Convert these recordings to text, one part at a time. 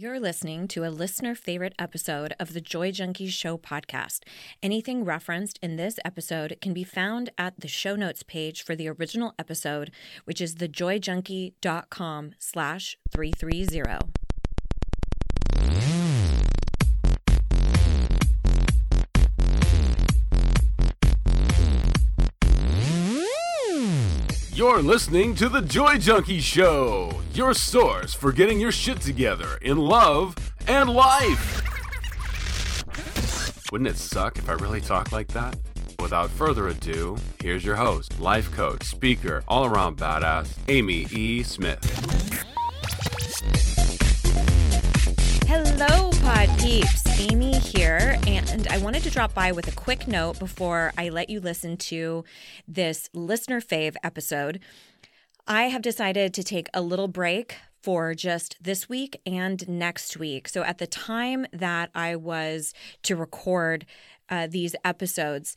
You're listening to a listener favorite episode of the Joy Junkies Show podcast. Anything referenced in this episode can be found at the show notes page for the original episode, which is thejoyjunkie.com slash 330. You're listening to The Joy Junkie Show, your source for getting your shit together in love and life. Wouldn't it suck if I really talked like that? Without further ado, here's your host, life coach, speaker, all around badass, Amy E. Smith. Hello, Pod Peeps. Amy here, and I wanted to drop by with a quick note before I let you listen to this listener fave episode. I have decided to take a little break for just this week and next week. So, at the time that I was to record uh, these episodes,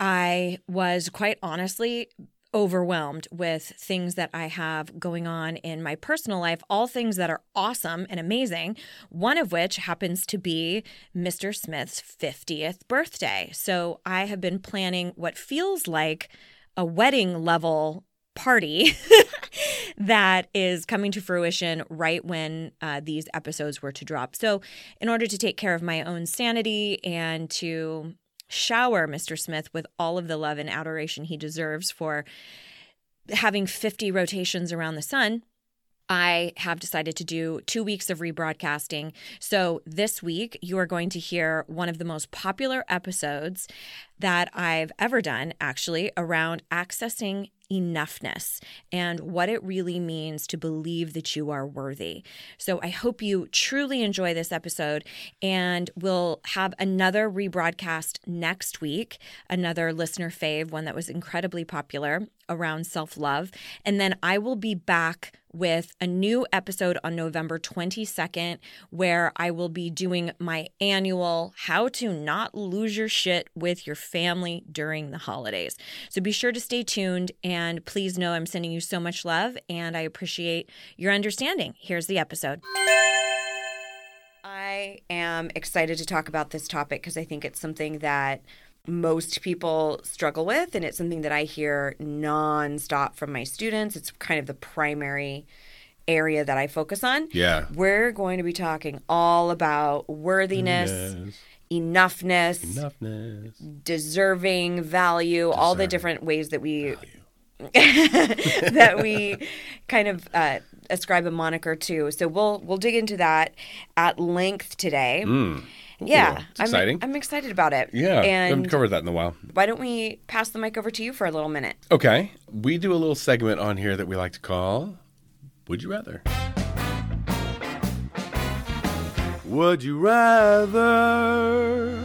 I was quite honestly overwhelmed with things that I have going on in my personal life, all things that are awesome and amazing, one of which happens to be Mr. Smith's 50th birthday. So I have been planning what feels like a wedding level party that is coming to fruition right when uh, these episodes were to drop. So, in order to take care of my own sanity and to shower Mr. Smith with all of the love and adoration he deserves for having 50 rotations around the sun. I have decided to do two weeks of rebroadcasting. So, this week, you are going to hear one of the most popular episodes that I've ever done, actually, around accessing enoughness and what it really means to believe that you are worthy. So I hope you truly enjoy this episode and we'll have another rebroadcast next week, another listener fave, one that was incredibly popular around self love. And then I will be back with a new episode on November 22nd, where I will be doing my annual How to Not Lose Your Shit with Your Family During the Holidays. So be sure to stay tuned and please know I'm sending you so much love and I appreciate your understanding. Here's the episode. I am excited to talk about this topic because I think it's something that most people struggle with, and it's something that I hear nonstop from my students. It's kind of the primary area that I focus on. Yeah. We're going to be talking all about worthiness, enoughness, Enoughness. deserving, value, all the different ways that we that we kind of uh, ascribe a moniker to. So we'll we'll dig into that at length today. Mm. Yeah, It's I'm, exciting. I'm excited about it. yeah, and we haven't covered that in a while. why don't we pass the mic over to you for a little minute? Okay, we do a little segment on here that we like to call Would You Rather? Would you rather?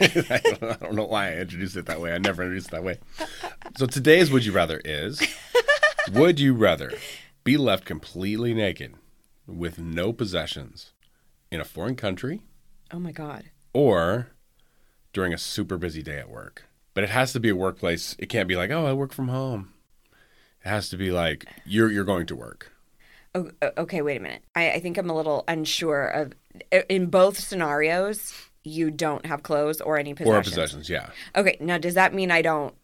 I, don't, I don't know why I introduced it that way. I never introduced it that way. So today's Would You Rather is Would you rather be left completely naked with no possessions in a foreign country Oh my god. or during a super busy day at work. But it has to be a workplace. It can't be like, oh, I work from home. It has to be like you're you're going to work. Oh, okay, wait a minute. I, I think I'm a little unsure of. In both scenarios, you don't have clothes or any Or possessions. possessions, yeah. Okay, now does that mean I don't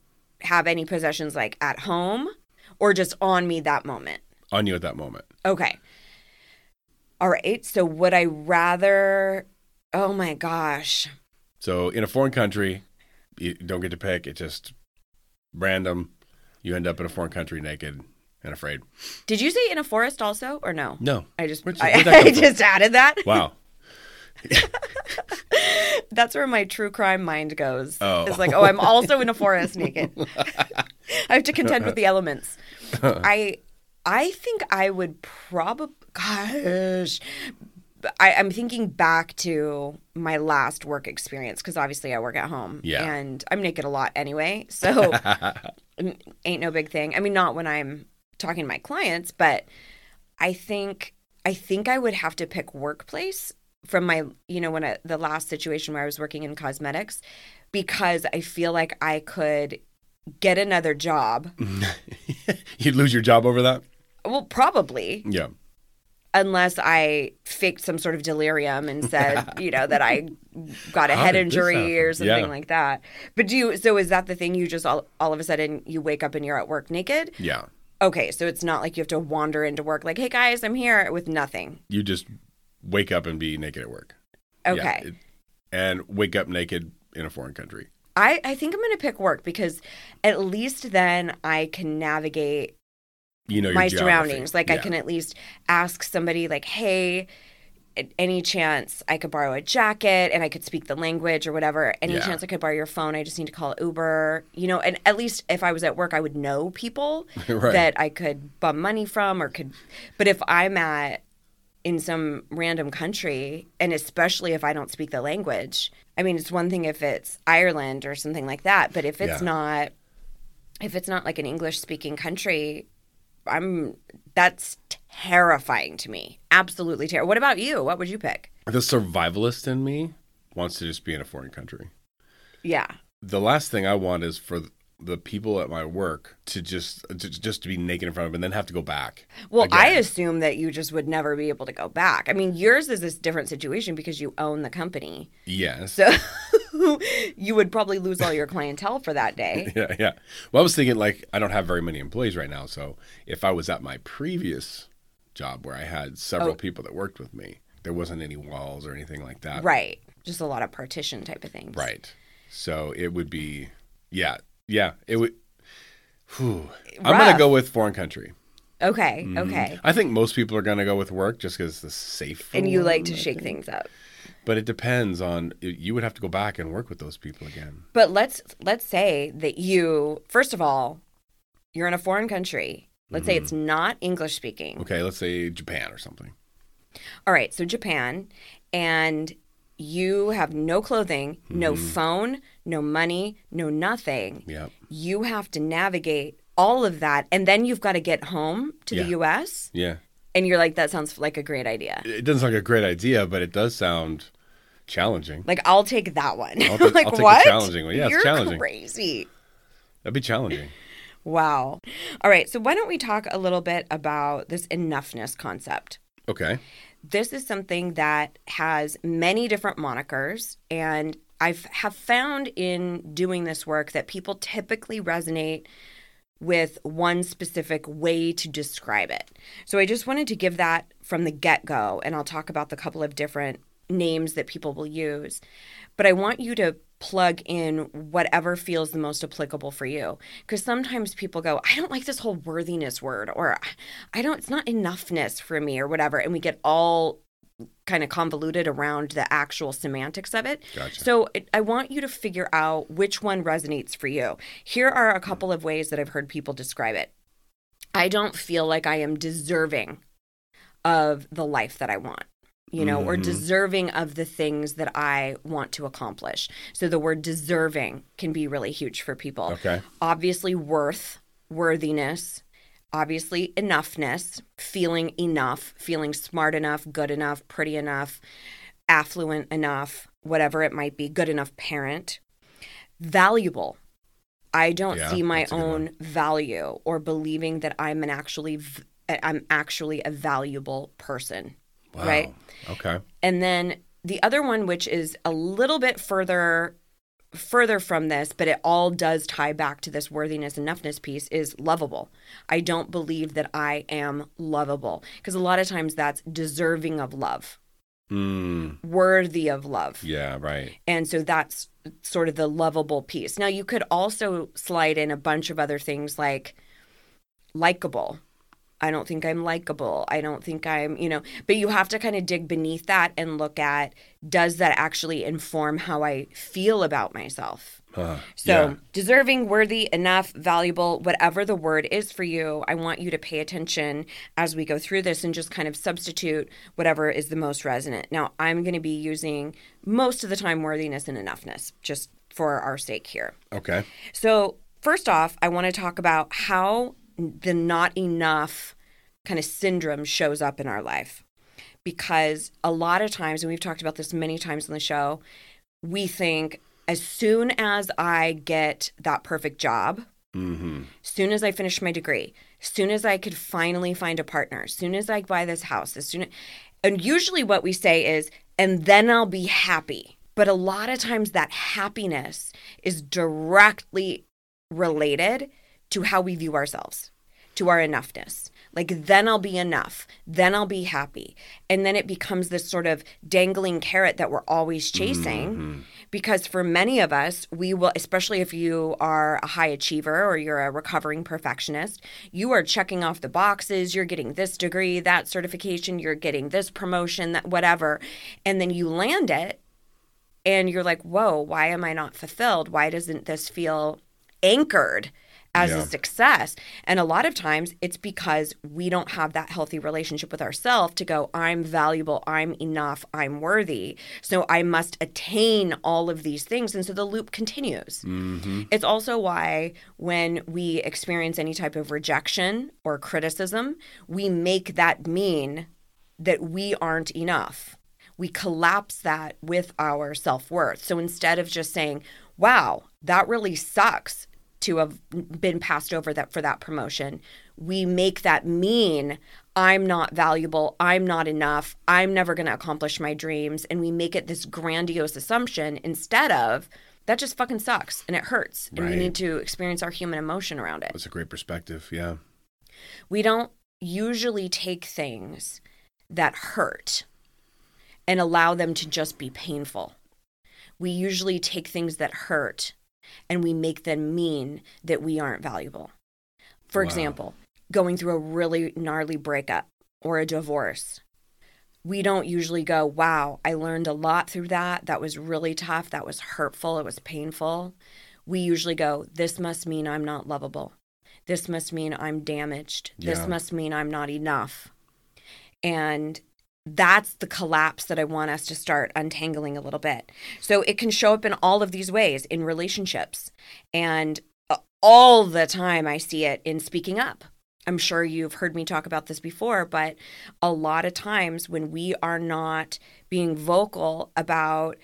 have any possessions like at home or just on me that moment? On you at that moment. Okay. All right. So would I rather? Oh my gosh. So in a foreign country, you don't get to pick. It's just random. You end up in a foreign country naked and afraid. Did you say in a forest also or no? No. I just Where'd you- I, where'd that come I from? just added that. Wow. That's where my true crime mind goes. Oh. It's like, oh, I'm also in a forest naked. I have to contend with the elements. I I think I would probably gosh. I, I'm thinking back to my last work experience because obviously I work at home. Yeah. And I'm naked a lot anyway. So ain't no big thing. I mean, not when I'm talking to my clients, but I think I think I would have to pick workplace from my you know when I, the last situation where I was working in cosmetics because I feel like I could get another job. You'd lose your job over that? Well, probably. Yeah. unless I faked some sort of delirium and said, you know, that I got a How head did this injury happen? or something Yeah. like that. But do you, so is that the thing? You just all, all of a sudden you wake up and you're at work naked? Yeah. Okay, so it's not like you have to wander into work like, hey guys, I'm here with nothing. You just wake up and be naked at work. Yeah, Okay. it- and wake up naked in a foreign country. I, I think I'm going to pick work because at least then I can navigate You know my surroundings. Like I can at least ask somebody like, "Hey, any chance I could borrow a jacket and I could speak the language or whatever? Any Yeah. chance I could borrow your phone? I just need to call Uber." You know, and at least if I was at work, I would know people Right. that I could bum money from or could. But if I'm at in some random country, and especially if I don't speak the language, I mean, it's one thing if it's Ireland or something like that, but if it's Yeah. not, if it's not like an English speaking country, I'm that's terrifying to me. Absolutely terrifying. What about you? What would you pick? The survivalist in me wants to just be in a foreign country. Yeah. The last thing I want is for the people at my work to just to, just to be naked in front of them and then have to go back. Well, I assume that you just would never be able to go back. I mean, yours is this different situation because you own the company. Yes. So you would probably lose all your clientele for that day. yeah, yeah. Well, I was thinking like I don't have very many employees right now, so if I was at my previous job where I had several Oh. people that worked with me, there wasn't any walls or anything like that. Right. Just a lot of partition type of things. Right. So it would be, yeah, yeah. It would. Whew. I'm gonna go with foreign country. Okay. Mm-hmm. Okay. I think most people are gonna go with work just because it's safe. And you like to shake things up. But it depends on. You would have to go back and work with those people again. But let's let's say that you first of all, you're in a foreign country. Let's say it's not English speaking. Mm-hmm. Okay, let's say Japan or something. All right, so Japan, and you have no clothing, no Mm-hmm. phone, no money, no nothing. Yeah. You have to navigate all of that, and then you've got to get home to the U.S. Yeah. And you're like, that sounds like a great idea. It doesn't sound like a great idea, but it does sound challenging. Like, I'll take that one. I'll take- like, I'll what? challenging one. Yeah, it's you're challenging. crazy. That'd be challenging. Wow. All right, so why don't we talk a little bit about this enoughness concept? Okay. this is something that has many different monikers and i have found in doing this work that people typically resonate with one specific way to describe it. So i just wanted to give that from the get-go and i'll talk about the couple of different names that people will use. But i want you to plug in whatever feels the most applicable for you. Because sometimes people go i don't like this whole worthiness word or i don't it's not enoughness for me or whatever and we get all kind of convoluted around the actual semantics of it Gotcha. so it, i want you to figure out which one resonates for you here are a couple of ways that i've heard people describe it i don't feel like i am deserving of the life that i want you know, or Mhm. deserving of the things that I want to accomplish. So the word deserving can be really huge for people. Okay. Obviously, worth, worthiness, obviously, enoughness, feeling enough, feeling smart enough, good enough, pretty enough, affluent enough, whatever it might be, good enough parent, valuable. I don't Yeah, see my that's a good own value or believing that I'm an actually I'm actually a valuable person. Wow. Right. Okay. And then the other one, which is a little bit further further from this, but it all does tie back to this worthiness enoughness piece, is lovable. I don't believe that I am lovable because a lot of times that's deserving of love, Mm, worthy of love. yeah. Right. And so that's sort of the lovable piece. Now, you could also slide in a bunch of other things like likable. I don't think I'm likable. I don't think I'm, you know, but you have to kind of dig beneath that and look at does that actually inform how I feel about myself? Uh, So, yeah. deserving, worthy, enough, valuable, whatever the word is for you, I want you to pay attention as we go through this and just kind of substitute whatever is the most resonant. Now, I'm going to be using most of the time worthiness and enoughness just for our sake here. Okay. So, first off, I want to talk about how the not enough kind of syndrome shows up in our life. Because a lot of times, and we've talked about this many times on the show, we think as soon as I get that perfect job, Mm-hmm. soon as I finish my degree, soon as I could finally find a partner, soon as I buy this house, as soon and usually what we say is, and then I'll be happy. But a lot of times that happiness is directly related to how we view ourselves, to our enoughness. Like, then I'll be enough. Then I'll be happy. And then it becomes this sort of dangling carrot that we're always chasing. Mm-hmm. Because for many of us, we will, especially if you are a high achiever or you're a recovering perfectionist, you are checking off the boxes. You're getting this degree, that certification, you're getting this promotion, that whatever. And then you land it and you're like, whoa, why am I not fulfilled? Why doesn't this feel anchored? As yeah. a success. And a lot of times it's because we don't have that healthy relationship with ourselves to go, I'm valuable, I'm enough, I'm worthy. So I must attain all of these things. And so the loop continues. Mm-hmm. It's also why when we experience any type of rejection or criticism, we make that mean that we aren't enough. We collapse that with our self worth. So instead of just saying, wow, that really sucks to have been passed over that for that promotion. We make that mean I'm not valuable, I'm not enough, I'm never going to accomplish my dreams and we make it this grandiose assumption instead of that just fucking sucks and it hurts and right. we need to experience our human emotion around it. That's a great perspective, yeah. We don't usually take things that hurt and allow them to just be painful. We usually take things that hurt and we make them mean that we aren't valuable. For wow. example, going through a really gnarly breakup or a divorce. We don't usually go, wow, I learned a lot through that. That was really tough. That was hurtful. It was painful. We usually go, this must mean I'm not lovable. This must mean I'm damaged. Yeah. This must mean I'm not enough. And that's the collapse that I want us to start untangling a little bit. So it can show up in all of these ways in relationships. And uh, all the time I see it in speaking up. I'm sure you've heard me talk about this before, but a lot of times when we are not being vocal about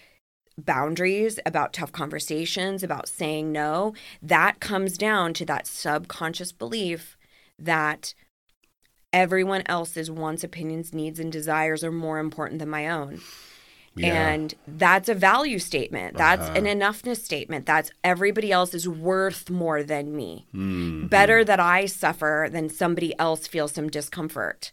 boundaries, about tough conversations, about saying no, that comes down to that subconscious belief that everyone else's wants, opinions, needs, and desires are more important than my own. Yeah. And that's a value statement. That's uh-huh. an enoughness statement. That's everybody else is worth more than me. Mm-hmm. Better that I suffer than somebody else feels some discomfort.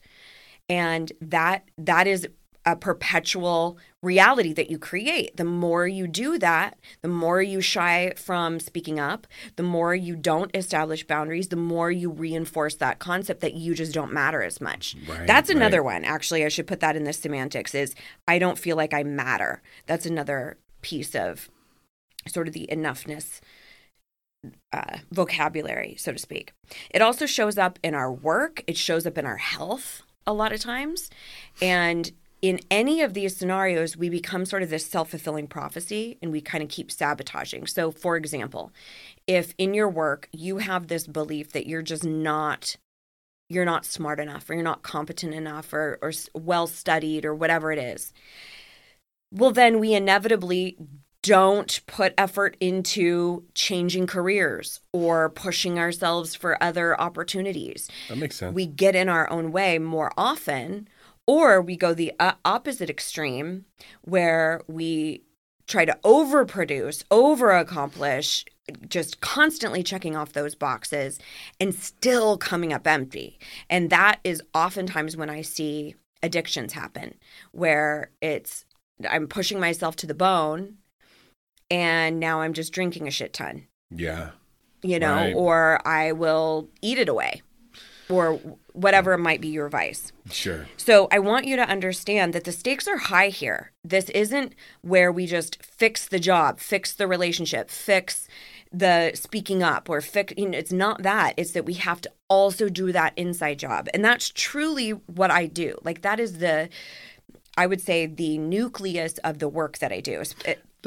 And that that is a perpetual reality that you create. The more you do that, the more you shy from speaking up, the more you don't establish boundaries, the more you reinforce that concept that you just don't matter as much. Right, That's another right. one. Actually, I should put that in the semantics is I don't feel like I matter. That's another piece of sort of the enoughness uh, vocabulary, so to speak. It also shows up in our work, it shows up in our health a lot of times. And in any of these scenarios, we become sort of this self fulfilling prophecy and we kind of keep sabotaging. So, for example, if in your work you have this belief that you're just not you're not smart enough or you're not competent enough or, or well studied or whatever it is well then we inevitably don't put effort into changing careers or pushing ourselves for other opportunities that makes sense we get in our own way more often or we go the uh, opposite extreme where we try to overproduce, overaccomplish, just constantly checking off those boxes and still coming up empty. And that is oftentimes when I see addictions happen, where it's I'm pushing myself to the bone and now I'm just drinking a shit ton. Yeah. You know, right. or I will eat it away or whatever might be your vice. Sure. So I want you to understand that the stakes are high here. This isn't where we just fix the job, fix the relationship, fix the speaking up or fix you know, it's not that. It's that we have to also do that inside job. And that's truly what I do. Like that is the I would say the nucleus of the work that I do.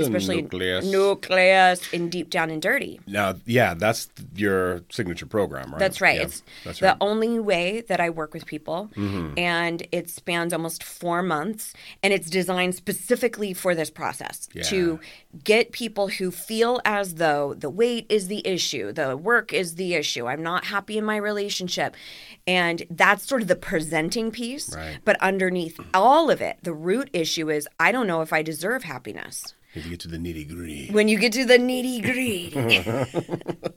The especially nucleus. nucleus in deep down and dirty. Now, yeah, that's your signature program, right? That's right. Yeah, it's that's the right. Mm-hmm. only way that I work with people, and it spans almost four months, and it's designed specifically for this process to get people who feel as though the weight is the issue, the work is the issue, I'm not happy in my relationship, and that's sort of the presenting piece. Right. But underneath all of it, the root issue is I don't know if I deserve happiness If you get to the nitty gritty. when you get to the nitty gritty.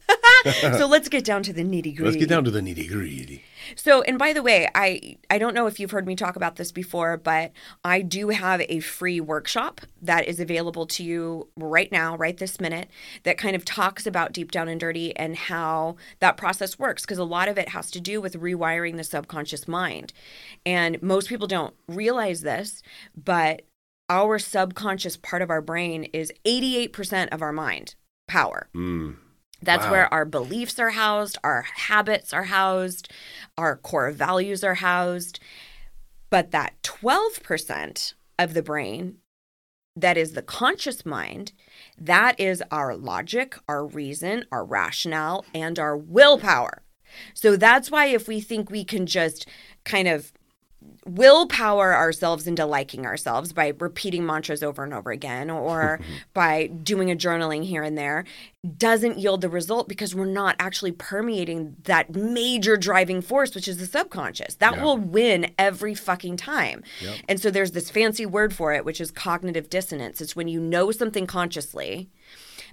so let's get down to the nitty gritty. Let's get down to the nitty gritty. So, and by the way, I I don't know if you've heard me talk about this before, but I do have a free workshop that is available to you right now, right this minute, that kind of talks about deep down and dirty and how that process works because a lot of it has to do with rewiring the subconscious mind. And most people don't realize this, but our subconscious part of our brain is 88% of our mind power. Mm. That's Wow. where our beliefs are housed, our habits are housed, our core values are housed. But that 12% of the brain that is the conscious mind, that is our logic, our reason, our rationale, and our willpower. So that's why if we think we can just kind of willpower ourselves into liking ourselves by repeating mantras over and over again or by doing a journaling here and there doesn't yield the result because we're not actually permeating that major driving force which is the subconscious that Yeah. will win every fucking time Yep. and so there's this fancy word for it which is cognitive dissonance it's when you know something consciously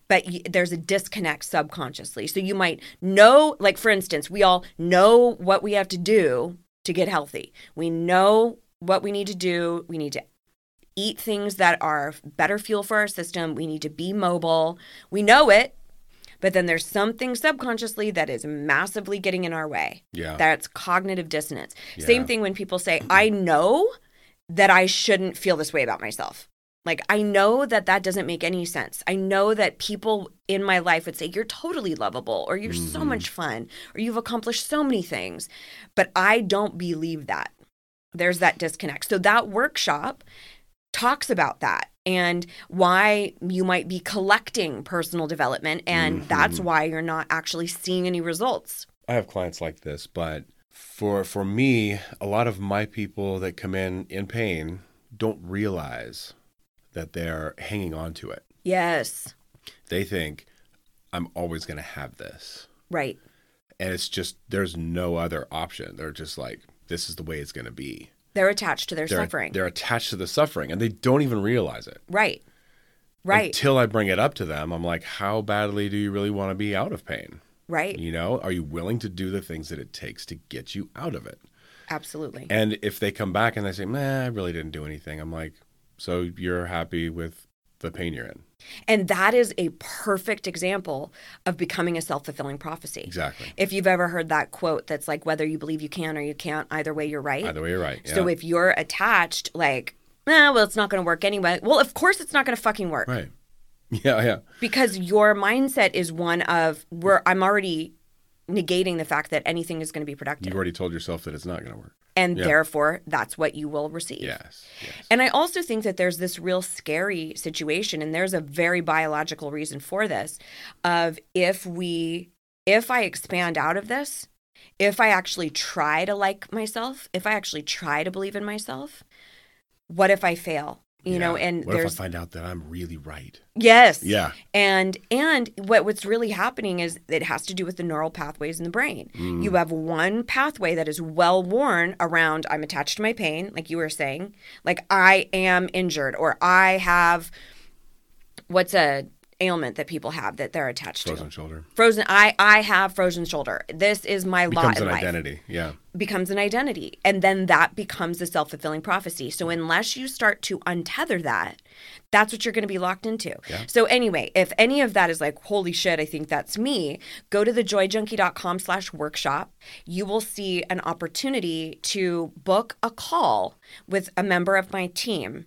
but there's a disconnect subconsciously. So you might know, like for instance, we all know what we have to do to get healthy. We know what we need to do. We need to eat things that are better fuel for our system. We need to be mobile. We know it, but then there's something subconsciously that is massively getting in our way. Yeah. That's cognitive dissonance. Same thing when people say, I know that I shouldn't feel this way about myself. Like, I know that that doesn't make any sense. I know that people in my life would say, You're totally lovable, or You're so mm-hmm. much fun, or you've accomplished so many things. But I don't believe that. There's that disconnect. So, that workshop talks about that and why you might be collecting personal development. And that's mm-hmm. why you're not actually seeing any results. I have clients like this, but for for me, a lot of my people that come in in pain don't realize that they're hanging on to it. Yes. They think I'm always going to have this. Right. And it's just there's no other option. They're just like this is the way it's going to be. They're attached to their They're suffering. they're attached to the suffering and they don't even realize it. right. Right. Until I bring it up to them, I'm like, how badly do you really want to be out of pain? right. You know, are you willing to do the things that it takes to get you out of it? Absolutely. And if they come back and they say, "Nah, I really didn't do anything," I'm like, "So you're happy with the pain you're in?" And that is a perfect example of becoming a self fulfilling prophecy. Exactly. If you've ever heard that quote that's like, whether you believe you can or you can't, either way, you're right. Either way, you're right. Yeah. So if you're attached, like, nah, well, it's not going to work anyway. Well, of course it's not going to fucking work right, yeah, yeah, because your mindset is one of, where I'm already negating the fact that anything is going to be productive. you've already told yourself that it's not going to work. and yeah. therefore, that's what you will receive. Yes, yes. And I also think that there's this real scary situation, and there's a very biological reason for this of if we, if I expand out of this, if I actually try to like myself, if I actually try to believe in myself, what if I fail? You know, and what there's if I find out that I'm really right? yes, Yeah, and and what what's really happening is it has to do with the neural pathways in the brain. Mm. You have one pathway that is well worn around I'm attached to my pain, like you were saying, like I am injured or I have what's a ailment that people have that they're attached frozen to. shoulder Frozen I I have frozen shoulder. This is my lot becomes an life identity. Yeah, becomes an identity and then that becomes a self-fulfilling prophecy so unless you start to untether that that's what you're going to be locked into Yeah. so anyway if any of that is like holy shit i think that's me go to thejoyjunkie.com slash workshop you will see an opportunity to book a call with a member of my team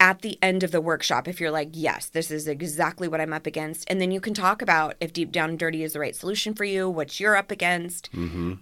at the end of the workshop if you're like yes this is exactly what i'm up against and then you can talk about if deep down dirty is the right solution for you what you're up against mm-hmm.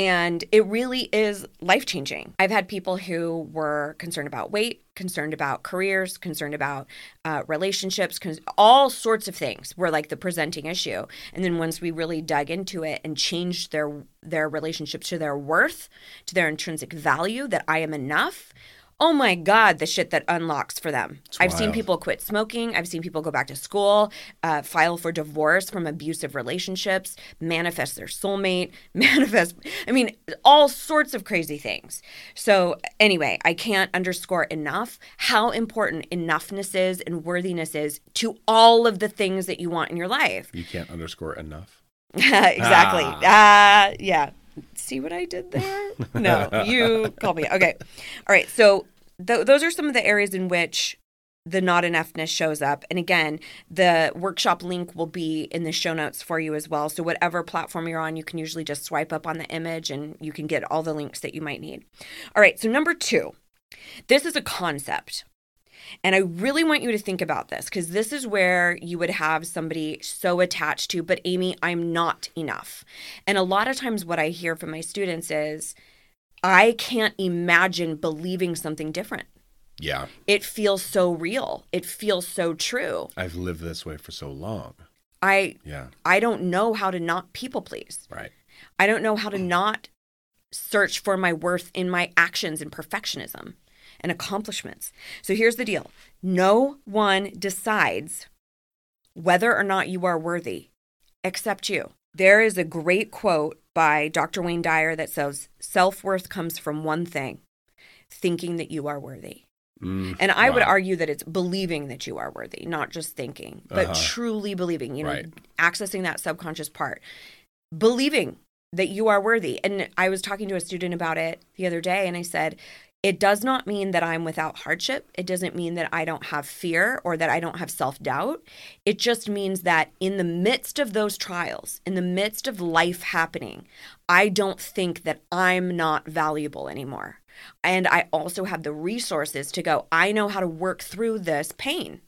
And it really is life changing. I've had people who were concerned about weight, concerned about careers, concerned about uh, relationships, con- all sorts of things were like the presenting issue. And then once we really dug into it and changed their their relationship to their worth, to their intrinsic value, that I am enough, oh my god the shit that unlocks for them i've seen people quit smoking i've seen people go back to school uh, file for divorce from abusive relationships manifest their soulmate manifest i mean all sorts of crazy things so anyway i can't underscore enough how important enoughness is and worthiness is to all of the things that you want in your life You can't underscore enough. exactly. Ah, yeah. See what I did there? No, you called me. Okay. All right. So th- those are some of the areas in which the not enoughness shows up. And again, the workshop link will be in the show notes for you as well. So whatever platform you're on, you can usually just swipe up on the image and you can get all the links that you might need. All right. So number two, this is a concept. And I really want you to think about this because this is where you would have somebody so attached to, but Amy, I'm not enough. And a lot of times, what I hear from my students is, I can't imagine believing something different. Yeah. It feels so real. It feels so true. I've lived this way for so long. I Yeah. I don't know how to not people please. Right. I don't know how to not search for my worth in my actions and perfectionism and accomplishments. So here's the deal no one decides whether or not you are worthy except you. There is a great quote by Dr. Wayne Dyer that says, Self worth comes from one thing thinking that you are worthy. Mm, And I would argue that it's believing that you are worthy, not just thinking, but Uh-huh. truly believing, you know, Right. accessing that subconscious part, believing that you are worthy. And I was talking to a student about it the other day, and I said, it does not mean that I'm without hardship. It doesn't mean that I don't have fear or that I don't have self doubt. It just means that in the midst of those trials, in the midst of life happening, I don't think that I'm not valuable anymore. And I also have the resources to go, I know how to work through this pain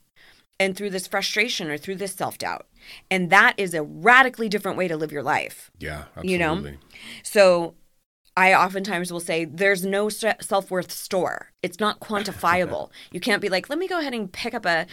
and through this frustration or through this self doubt. And that is a radically different way to live your life. Yeah. Absolutely. You know? So I oftentimes will say there's no self worth store. It's not quantifiable. you can't be like, let me go ahead and pick up a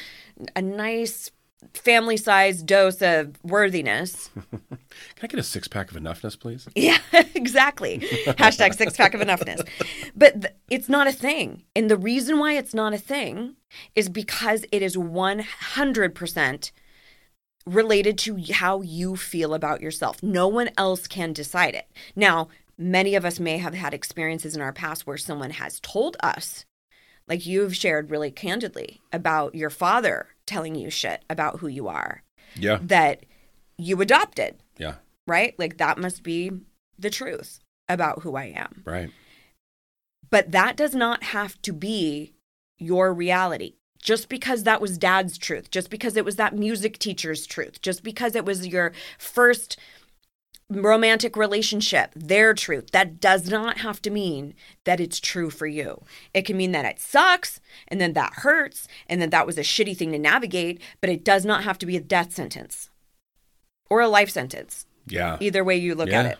a nice family sized dose of worthiness. Can I get a six pack of enoughness, please? Yeah, exactly. Hashtag six pack of enoughness. But th- it's not a thing. And the reason why it's not a thing is because it is 100% related to how you feel about yourself. No one else can decide it. Now, many of us may have had experiences in our past where someone has told us, like you've shared really candidly about your father telling you shit about who you are Yeah. that you adopted Yeah. right? Like that must be the truth about who I am. Right. But that does not have to be your reality. Just because that was dad's truth, just because it was that music teacher's truth, just because it was your first romantic relationship, their truth, that does not have to mean that it's true for you. It can mean that it sucks and then that hurts and then that was a shitty thing to navigate, but it does not have to be a death sentence or a life sentence Yeah. either way you look Yeah. at it.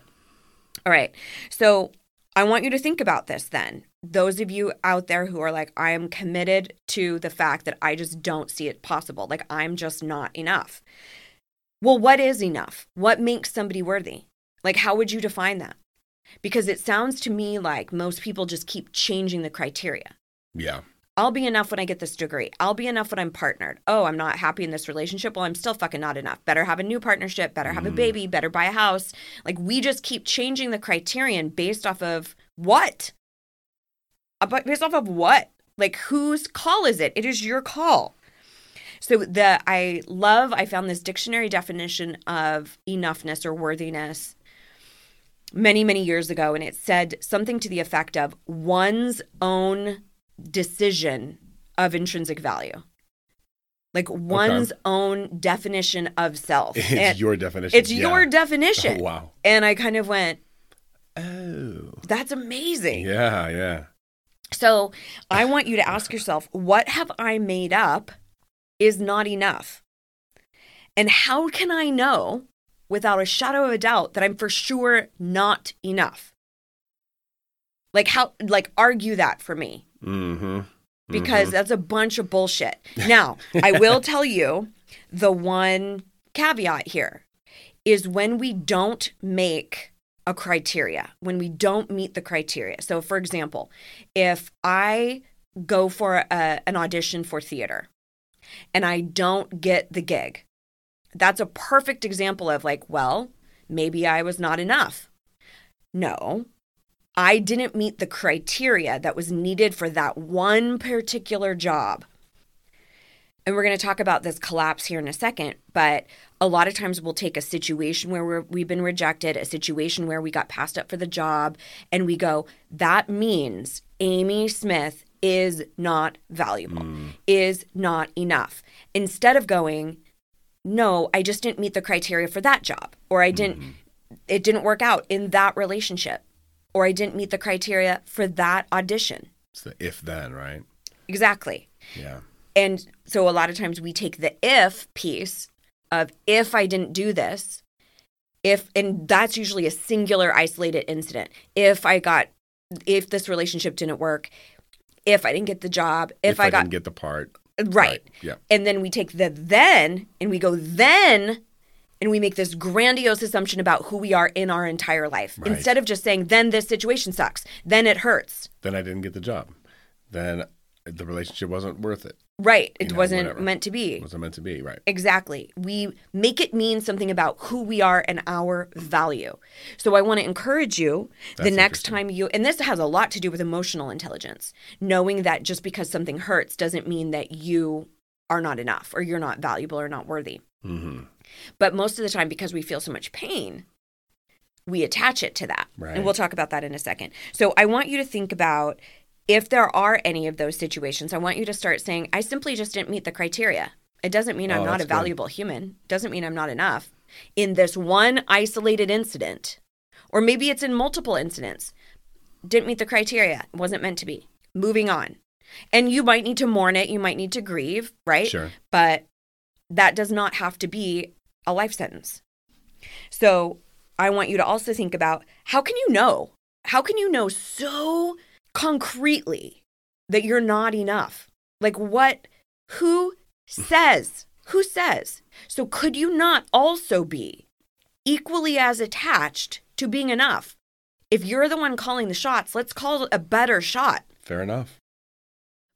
All right. So I want you to think about this then. Those of you out there who are like, I am committed to the fact that I just don't see it possible. Like, I'm just not enough. Well, what is enough? What makes somebody worthy? Like, how would you define that? Because it sounds to me like most people just keep changing the criteria. Yeah. I'll be enough when I get this degree. I'll be enough when I'm partnered. Oh, I'm not happy in this relationship. Well, I'm still fucking not enough. Better have a new partnership, better have a mm. baby, better buy a house. Like we just keep changing the criterion based off of what? About based off of what? Like whose call is it? It is your call. So the I love I found this dictionary definition of enoughness or worthiness many many years ago and it said something to the effect of one's own decision of intrinsic value. Like one's own definition of self. It's And your definition. it's Yeah. your definition. Oh, wow. And I kind of went, Oh. that's amazing. Yeah. Yeah. So I want you to ask yourself, what have I made up is not enough? And how can I know without a shadow of a doubt that I'm for sure not enough? Like how like argue that for me Mm-hmm. because that's a bunch of bullshit. Now, I will tell you the one caveat here is when we don't make a criteria, when we don't meet the criteria. So, for example, if I go for a, an audition for theater and I don't get the gig, that's a perfect example of like, well, maybe I was not enough. No, I didn't meet the criteria that was needed for that one particular job. And we're going to talk about this collapse here in a second, but a lot of times we'll take a situation where we're, we've been rejected, a situation where we got passed up for the job, and we go, that means Amy Smith is not valuable, mm. is not enough. Instead of going, no, I just didn't meet the criteria for that job, or I didn't, mm. it didn't work out in that relationship, or I didn't meet the criteria for that audition. It's the if then, right? Exactly. Yeah. And so a lot of times we take the if piece of if I didn't do this, if, and that's usually a singular isolated incident. If I got, if this relationship didn't work, if I didn't get the job, if, I, got, didn't get the part. right. Yeah. And then we take the then and we go then and we make this grandiose assumption about who we are in our entire life Right. instead of just saying, then this situation sucks, then it hurts. Then I didn't get the job. Then the relationship wasn't worth it. Right. It You know, wasn't whatever. meant to be. It wasn't meant to be, right? Exactly. We make it mean something about who we are and our value. So I want to encourage you the next time you, and this has a lot to do with emotional intelligence, knowing that just because something hurts doesn't mean that you are not enough or you're not valuable or not worthy. Mm-hmm. But most of the time, because we feel so much pain, we attach it to that. Right. And we'll talk about that in a second. So I want you to think about if there are any of those situations, I want you to start saying, I simply just didn't meet the criteria. It doesn't mean I'm Oh, not a that's good. valuable human, doesn't mean I'm not enough in this one isolated incident. Or maybe it's in multiple incidents. Didn't meet the criteria, wasn't meant to be. Moving on. And you might need to mourn it, you might need to grieve, right? Sure. but that does not have to be a life sentence. So I want you to also think about how can you know? How can you know so concretely that you're not enough? Like what? Who says? Who says? So could you not also be equally as attached to being enough? If you're the one calling the shots, let's call it a better shot. Fair enough.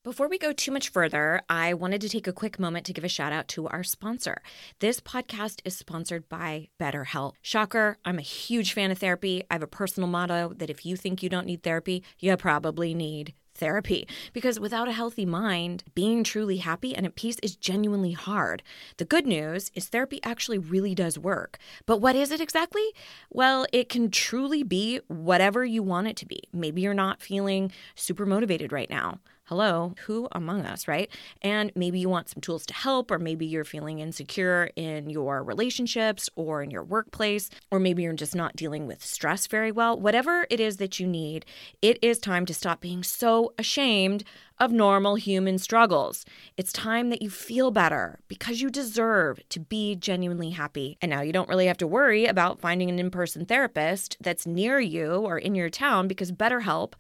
Before we go too much further, I wanted to take a quick moment to give a shout out to our sponsor. This podcast is sponsored by BetterHelp. Shocker, I'm a huge fan of therapy. I have a personal motto that if you think you don't need therapy, you probably need therapy because without a healthy mind, being truly happy and at peace is genuinely hard. The good news is therapy actually really does work. But what is it exactly? Well, it can truly be whatever you want it to be. Maybe you're not feeling super motivated right now. Hello, who among us, right? And maybe you want some tools to help, or maybe you're feeling insecure in your relationships or in your workplace, or maybe you're just not dealing with stress very well. Whatever it is that you need, it is time to stop being so ashamed of normal human struggles. It's time that you feel better because you deserve to be genuinely happy. And now you don't really have to worry about finding an in person therapist that's near you or in your town because BetterHelp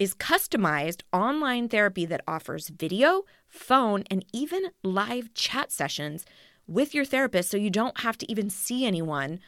is customized online therapy that offers video, phone, and even live chat sessions with your therapist so you don't have to even see anyone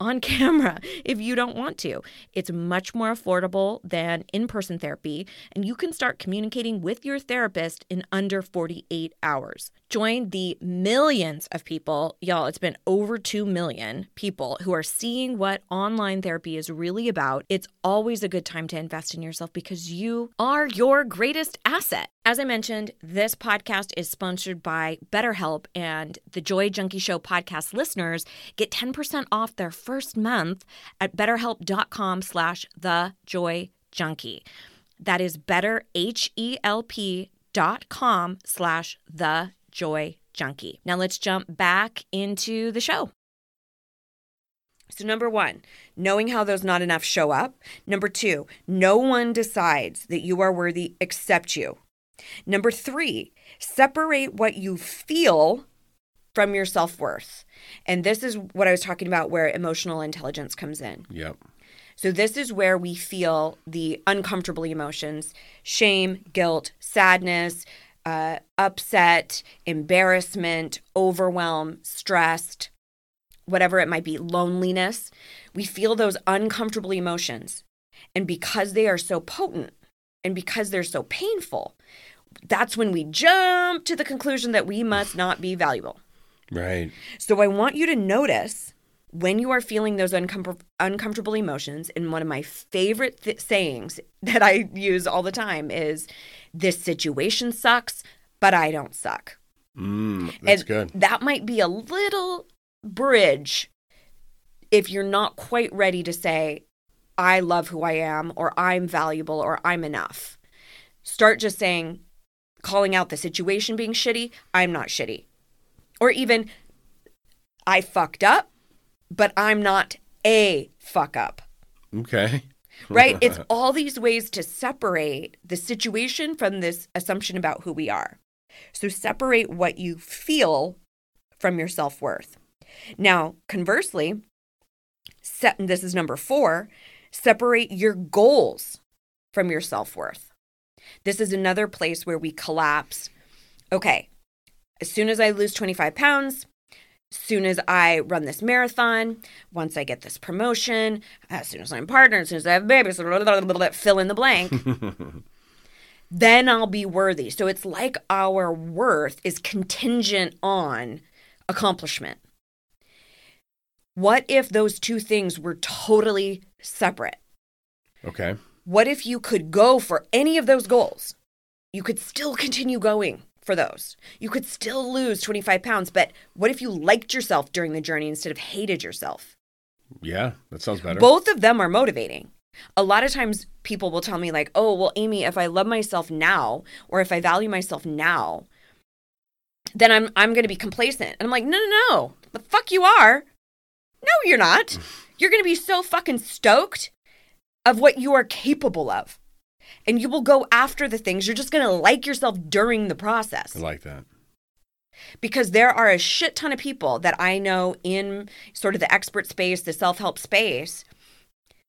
on camera if you don't want to. It's much more affordable than in person therapy, and you can start communicating with your therapist in under 48 hours. Join the millions of people, y'all, it's been over 2 million people who are seeing what online therapy is really about. It's always a good time to invest in yourself because you are your greatest asset. As I mentioned, this podcast is sponsored by BetterHelp, and the Joy Junkie Show podcast listeners get 10% off their first month at betterhelp.com slash the joy junkie. That is better, H-E-L-P slash the joy junkie. Now let's jump back into the show. So, number one, knowing how those not enough show up. Number two, no one decides that you are worthy except you. Number three, separate what you feel from your self worth. And this is what I was talking about where emotional intelligence comes in. Yep. So, this is where we feel the uncomfortable emotions shame, guilt, sadness, uh, upset, embarrassment, overwhelm, stressed, whatever it might be, loneliness. We feel those uncomfortable emotions. And because they are so potent and because they're so painful, that's when we jump to the conclusion that we must not be valuable. Right. So I want you to notice when you are feeling those uncom- uncomfortable emotions. And one of my favorite th- sayings that I use all the time is this situation sucks, but I don't suck. Mm, that's and good. That might be a little bridge if you're not quite ready to say, I love who I am, or I'm valuable, or I'm enough. Start just saying, calling out the situation being shitty, I'm not shitty. Or even, I fucked up, but I'm not a fuck up. Okay. Right? it's all these ways to separate the situation from this assumption about who we are. So separate what you feel from your self worth. Now, conversely, set, this is number four separate your goals from your self worth. This is another place where we collapse. Okay, as soon as I lose 25 pounds, as soon as I run this marathon, once I get this promotion, as soon as I'm partnered, as soon as I have babies, fill in the blank, then I'll be worthy. So it's like our worth is contingent on accomplishment. What if those two things were totally separate? Okay. What if you could go for any of those goals? You could still continue going for those. You could still lose 25 pounds, but what if you liked yourself during the journey instead of hated yourself? Yeah, that sounds better. Both of them are motivating. A lot of times people will tell me, like, oh, well, Amy, if I love myself now or if I value myself now, then I'm I'm gonna be complacent. And I'm like, no, no, no. The fuck you are. No, you're not. You're gonna be so fucking stoked of what you are capable of. And you will go after the things. You're just gonna like yourself during the process I like that. because there are a shit ton of people that I know in sort of the expert space, the self help space,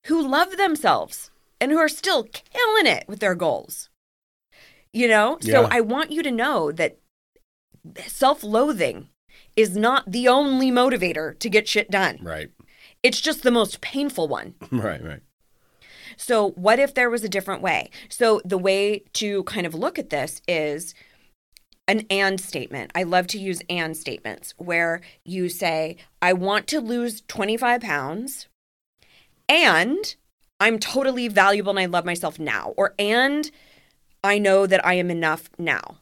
who love themselves and who are still killing it with their goals. You know? So Yeah. I want you to know that self loathing is not the only motivator to get shit done, Right. it's just the most painful one. Right, right. So, what if there was a different way? So, the way to kind of look at this is an and statement. I love to use and statements where you say, I want to lose 25 pounds and I'm totally valuable and I love myself now. Or, and I know that I am enough now.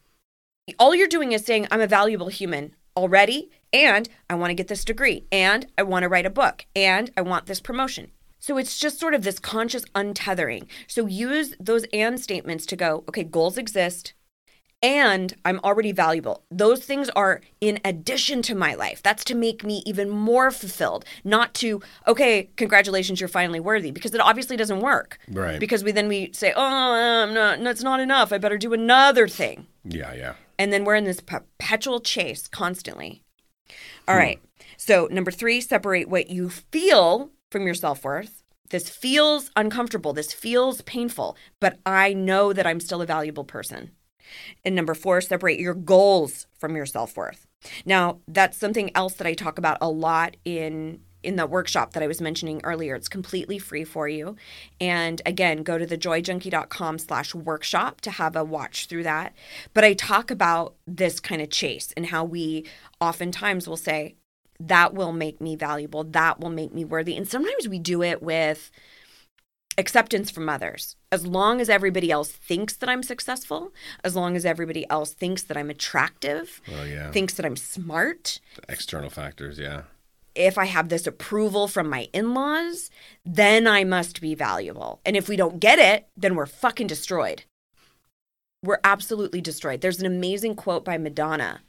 All you're doing is saying, I'm a valuable human already, and I want to get this degree, and I want to write a book, and I want this promotion. So it's just sort of this conscious untethering. So use those and statements to go, okay, goals exist, and I'm already valuable. Those things are in addition to my life. That's to make me even more fulfilled, not to, okay, congratulations, you're finally worthy, because it obviously doesn't work. Right. Because we then we say, oh, I'm not, no, it's not enough. I better do another thing. Yeah, yeah. And then we're in this perpetual chase constantly. All hmm. right. So, number three, separate what you feel from your self worth. This feels uncomfortable. This feels painful, but I know that I'm still a valuable person. And number four, separate your goals from your self worth. Now, that's something else that I talk about a lot in in the workshop that I was mentioning earlier. It's completely free for you. And again, go to thejoyjunkie.com slash workshop to have a watch through that. But I talk about this kind of chase and how we oftentimes will say, that will make me valuable, that will make me worthy. And sometimes we do it with acceptance from others. As long as everybody else thinks that I'm successful, as long as everybody else thinks that I'm attractive, yeah. thinks that I'm smart, External factors, yeah. if I have this approval from my in laws, then I must be valuable. And if we don't get it, then we're fucking destroyed. We're absolutely destroyed. There's an amazing quote by Madonna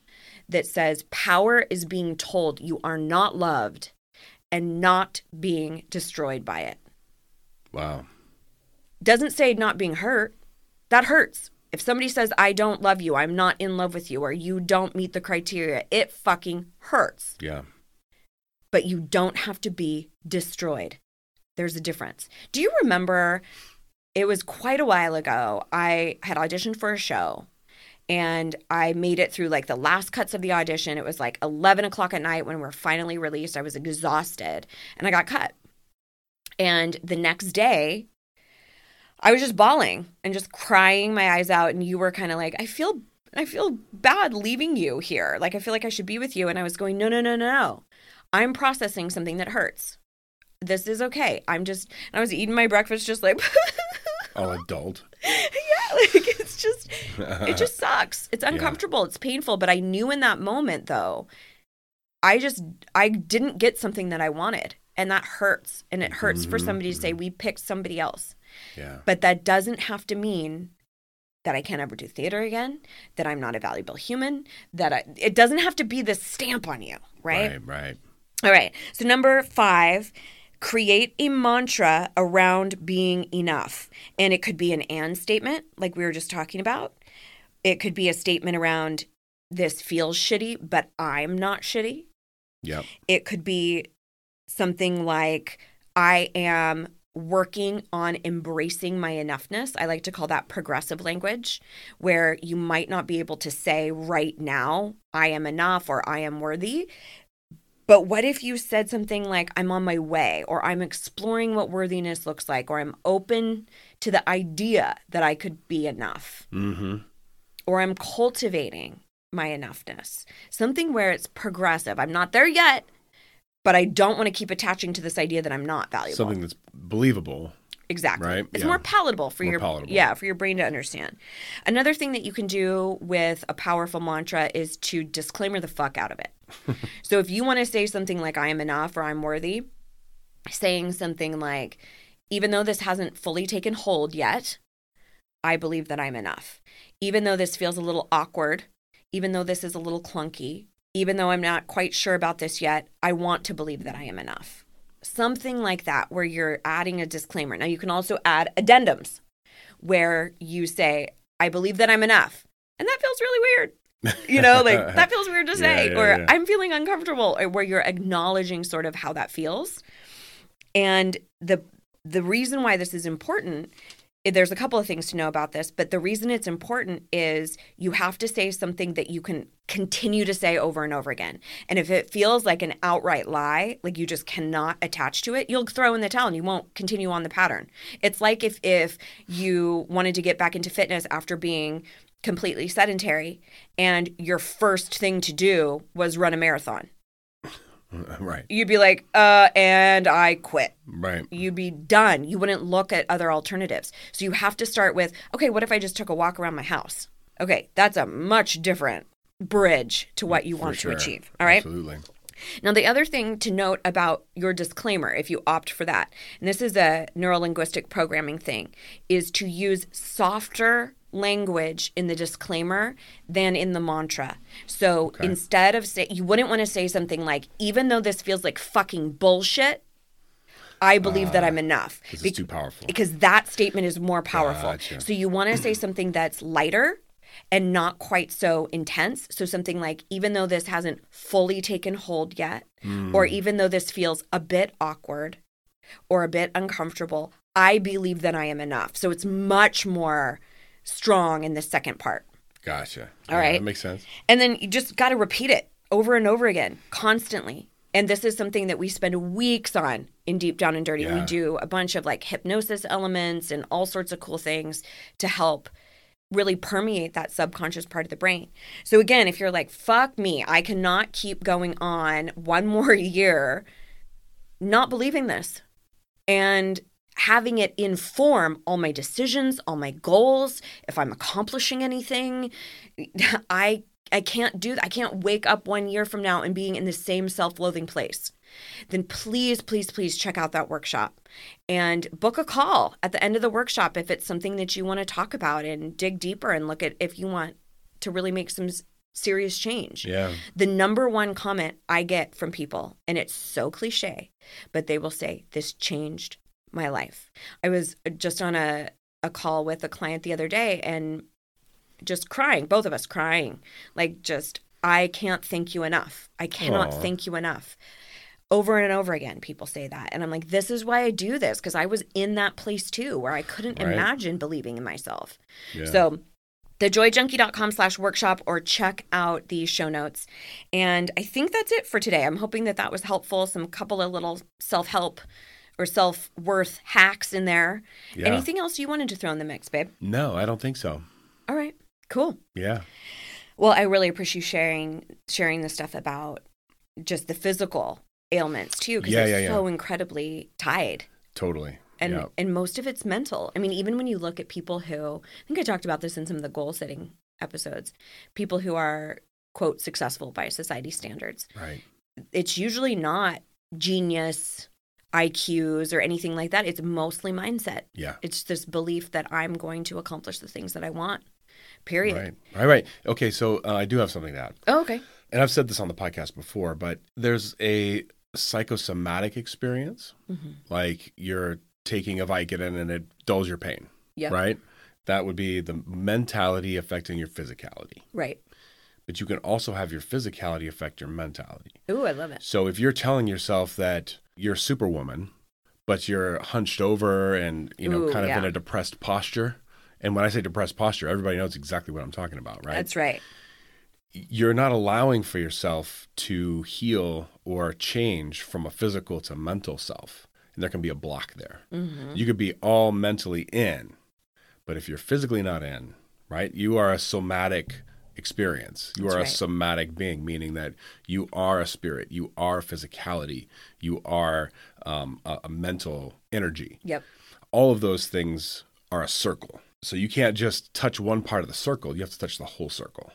that says, Power is being told you are not loved and not being destroyed by it. Wow. Doesn't say not being hurt. That hurts. If somebody says, I don't love you, I'm not in love with you, or you don't meet the criteria, it fucking hurts. Yeah. but you don't have to be destroyed. There's a difference. Do you remember? It was quite a while ago. I had auditioned for a show and I made it through like the last cuts of the audition. It was like 11 o'clock at night when we were finally released. I was exhausted and I got cut. And the next day, I was just bawling and just crying my eyes out. And you were kind of like, I feel, I feel bad leaving you here. Like, I feel like I should be with you. And I was going, no, no, no, no, no. I'm processing something that hurts. This is okay. I'm just, and I was eating my breakfast just like, All adult. yeah, like just it just sucks. It's uncomfortable, it's painful, but I knew in that moment though, I just I didn't get something that I wanted. And that hurts. And it hurts for mm-hmm. somebody to say mm-hmm. we picked somebody else. Yeah. But that doesn't have to mean that I can't ever do theater again, that I'm not a valuable human, that I, it doesn't have to be this stamp on you, right? Right. Right. All right. So, number five, create a mantra around being enough. And it could be an and statement, like we were just talking about. It could be a statement around this feels shitty, but I'm not shitty. Yep. It could be something like, I am working on embracing my enoughness. I like to call that progressive language, where you might not be able to say right now, I am enough or I am worthy. But what if you said something like, I'm on my way, or I'm exploring what worthiness looks like, or I'm open to the idea that I could be enough, Mm-hmm. or I'm cultivating my enoughness? Something where it's progressive. I'm not there yet, but I don't want to keep attaching to this idea that I'm not valuable. Something that's believable. Exactly. Right? It's Yeah. more palatable for More your palatable. yeah, for your brain to understand. Another thing that you can do with a powerful mantra is to disclaimer the fuck out of it. so if you want to say something like I am enough or I'm worthy, saying something like even though this hasn't fully taken hold yet, I believe that I'm enough. Even though this feels a little awkward, even though this is a little clunky, even though I'm not quite sure about this yet, I want to believe that I am enough. Something like that, where you're adding a disclaimer. Now, you can also add addendums where you say, I believe that I'm enough. And that feels really weird. You know, like that feels weird to say, Yeah, yeah, or yeah. I'm feeling uncomfortable, or where you're acknowledging sort of how that feels. And the the reason why this is important there's a couple of things to know about this, but the reason it's important is you have to say something that you can continue to say over and over again. And if it feels like an outright lie, like you just cannot attach to it, you'll throw in the towel and you won't continue on the pattern. It's like if if you wanted to get back into fitness after being completely sedentary and your first thing to do was run a marathon. Right. You'd be like, "Uh, and I quit." Right. you'd be done. You wouldn't look at other alternatives. So you have to start with, okay, what if I just took a walk around my house? Okay, that's a much different bridge to what you want sure. to achieve. All right. Absolutely. Now, the other thing to note about your disclaimer, if you opt for that, and this is a neurolinguistic programming thing, is to use softer language in the disclaimer than in the mantra. So instead of say, you wouldn't want to say something like, even though this feels like fucking bullshit, I believe that I'm ah, enough. Because Be- it's too powerful. because that statement is more powerful. Gotcha. So you want to say something that's lighter and not quite so intense. So something like, even though this hasn't fully taken hold yet, hmm. or even though this feels a bit awkward or a bit uncomfortable, I believe that I am enough. So it's much more strong in the second part. Gotcha. All Yeah, right. That makes sense. And then you just got to repeat it over and over again, constantly. And this is something that we spend weeks on in Deep Down and Dirty. We do a bunch of like hypnosis elements and all sorts of cool things to help really permeate that subconscious part of the brain. So, again, if you're like, fuck me, I cannot keep going on one more year not believing this and having it inform all my decisions, all my goals, if I'm accomplishing anything, I I can't do that. I can't wake up one year from now and being in the same self-loathing place. Then please, please, please check out that workshop and book a call at the end of the workshop if it's something that you want to talk about and dig deeper and look at if you want to really make some serious change. Yeah. The number one comment I get from people, and it's so cliche, but they will say, This changed my life. I was just on a, a call with a client the other day and just crying, both of us crying, like just, I can't thank you enough. I cannot Aw. thank you enough. over and over again people say that and i'm like this is why i do this because i was in that place too where i couldn't Right. imagine believing in myself Yeah. so thejoyjunkie.com slash workshop or check out the show notes and i think that's it for today i'm hoping that that was helpful some couple of little self-help or self-worth hacks in there Yeah. anything else you wanted to throw in the mix babe no, I don't think so. all right cool Yeah. well i really appreciate you sharing sharing the stuff about just the physical ailments too because Yeah, they're yeah, so incredibly tied Totally. and and most of it's mental. I mean, even when you look at people who I think I talked about this in some of the goal setting episodes, people who are quote successful by society standards, Right. it's usually not genius IQs or anything like that. It's mostly mindset. Yeah. It's this belief that I'm going to accomplish the things that I want. Period. Right. Right. Right. Okay. So uh, I do have something to add. Oh, okay. and I've said this on the podcast before, but there's a psychosomatic experience, Mhm. like you're taking a Vicodin and it dulls your pain, Yeah. right? That would be the mentality affecting your physicality. Right. But you can also have your physicality affect your mentality. Ooh, I love it. So if you're telling yourself that you're superwoman, but you're hunched over and you know Ooh, kind of in a depressed posture, and when I say depressed posture, everybody knows exactly what I'm talking about, right? That's right. you're not allowing for yourself to heal or change from a physical to mental self. And there can be a block there. hmm You could be all mentally in, but if you're physically not in, right, you are a somatic experience. You That's are a somatic being, meaning that you are a spirit, you are physicality, you are um, a, a mental energy Yep. all of those things are a circle. So you can't just touch one part of the circle, you have to touch the whole circle.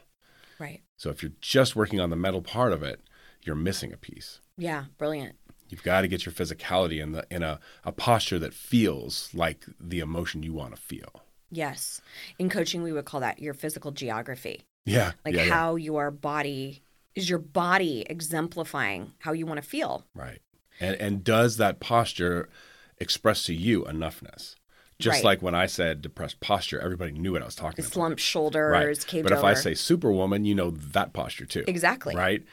Right. So if you're just working on the mental part of it, you're missing a piece. Yeah. Brilliant. You've got to get your physicality in the in a, a posture that feels like the emotion you want to feel. Yes. In coaching, we would call that your physical geography. Yeah. like yeah, yeah. how your body is your body exemplifying how you want to feel Right. And and does that posture express to you enoughness? Just Right. like when I said depressed posture, everybody knew what I was talking the about. slumped shoulders Right. caved But if over I say superwoman, you know that posture too. exactly Right?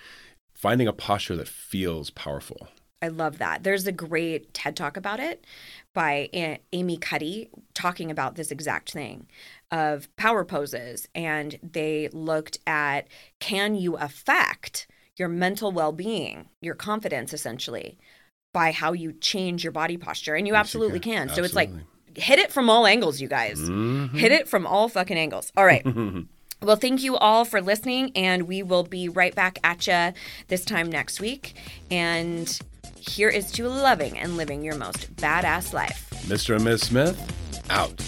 Finding a posture that feels powerful. i love that there's a great ted talk about it by amy cuddy talking about this exact thing of power poses and they looked at can you affect your mental well-being your confidence essentially by how you change your body posture and you Yes, you absolutely can. can so it's like hit it from all angles you guys Mhm. Hit it from all fucking angles. All right. well, thank you all for listening, and we will be right back at you this time next week. And here is to loving and living your most badass life. Mr. and Ms. Smith, out.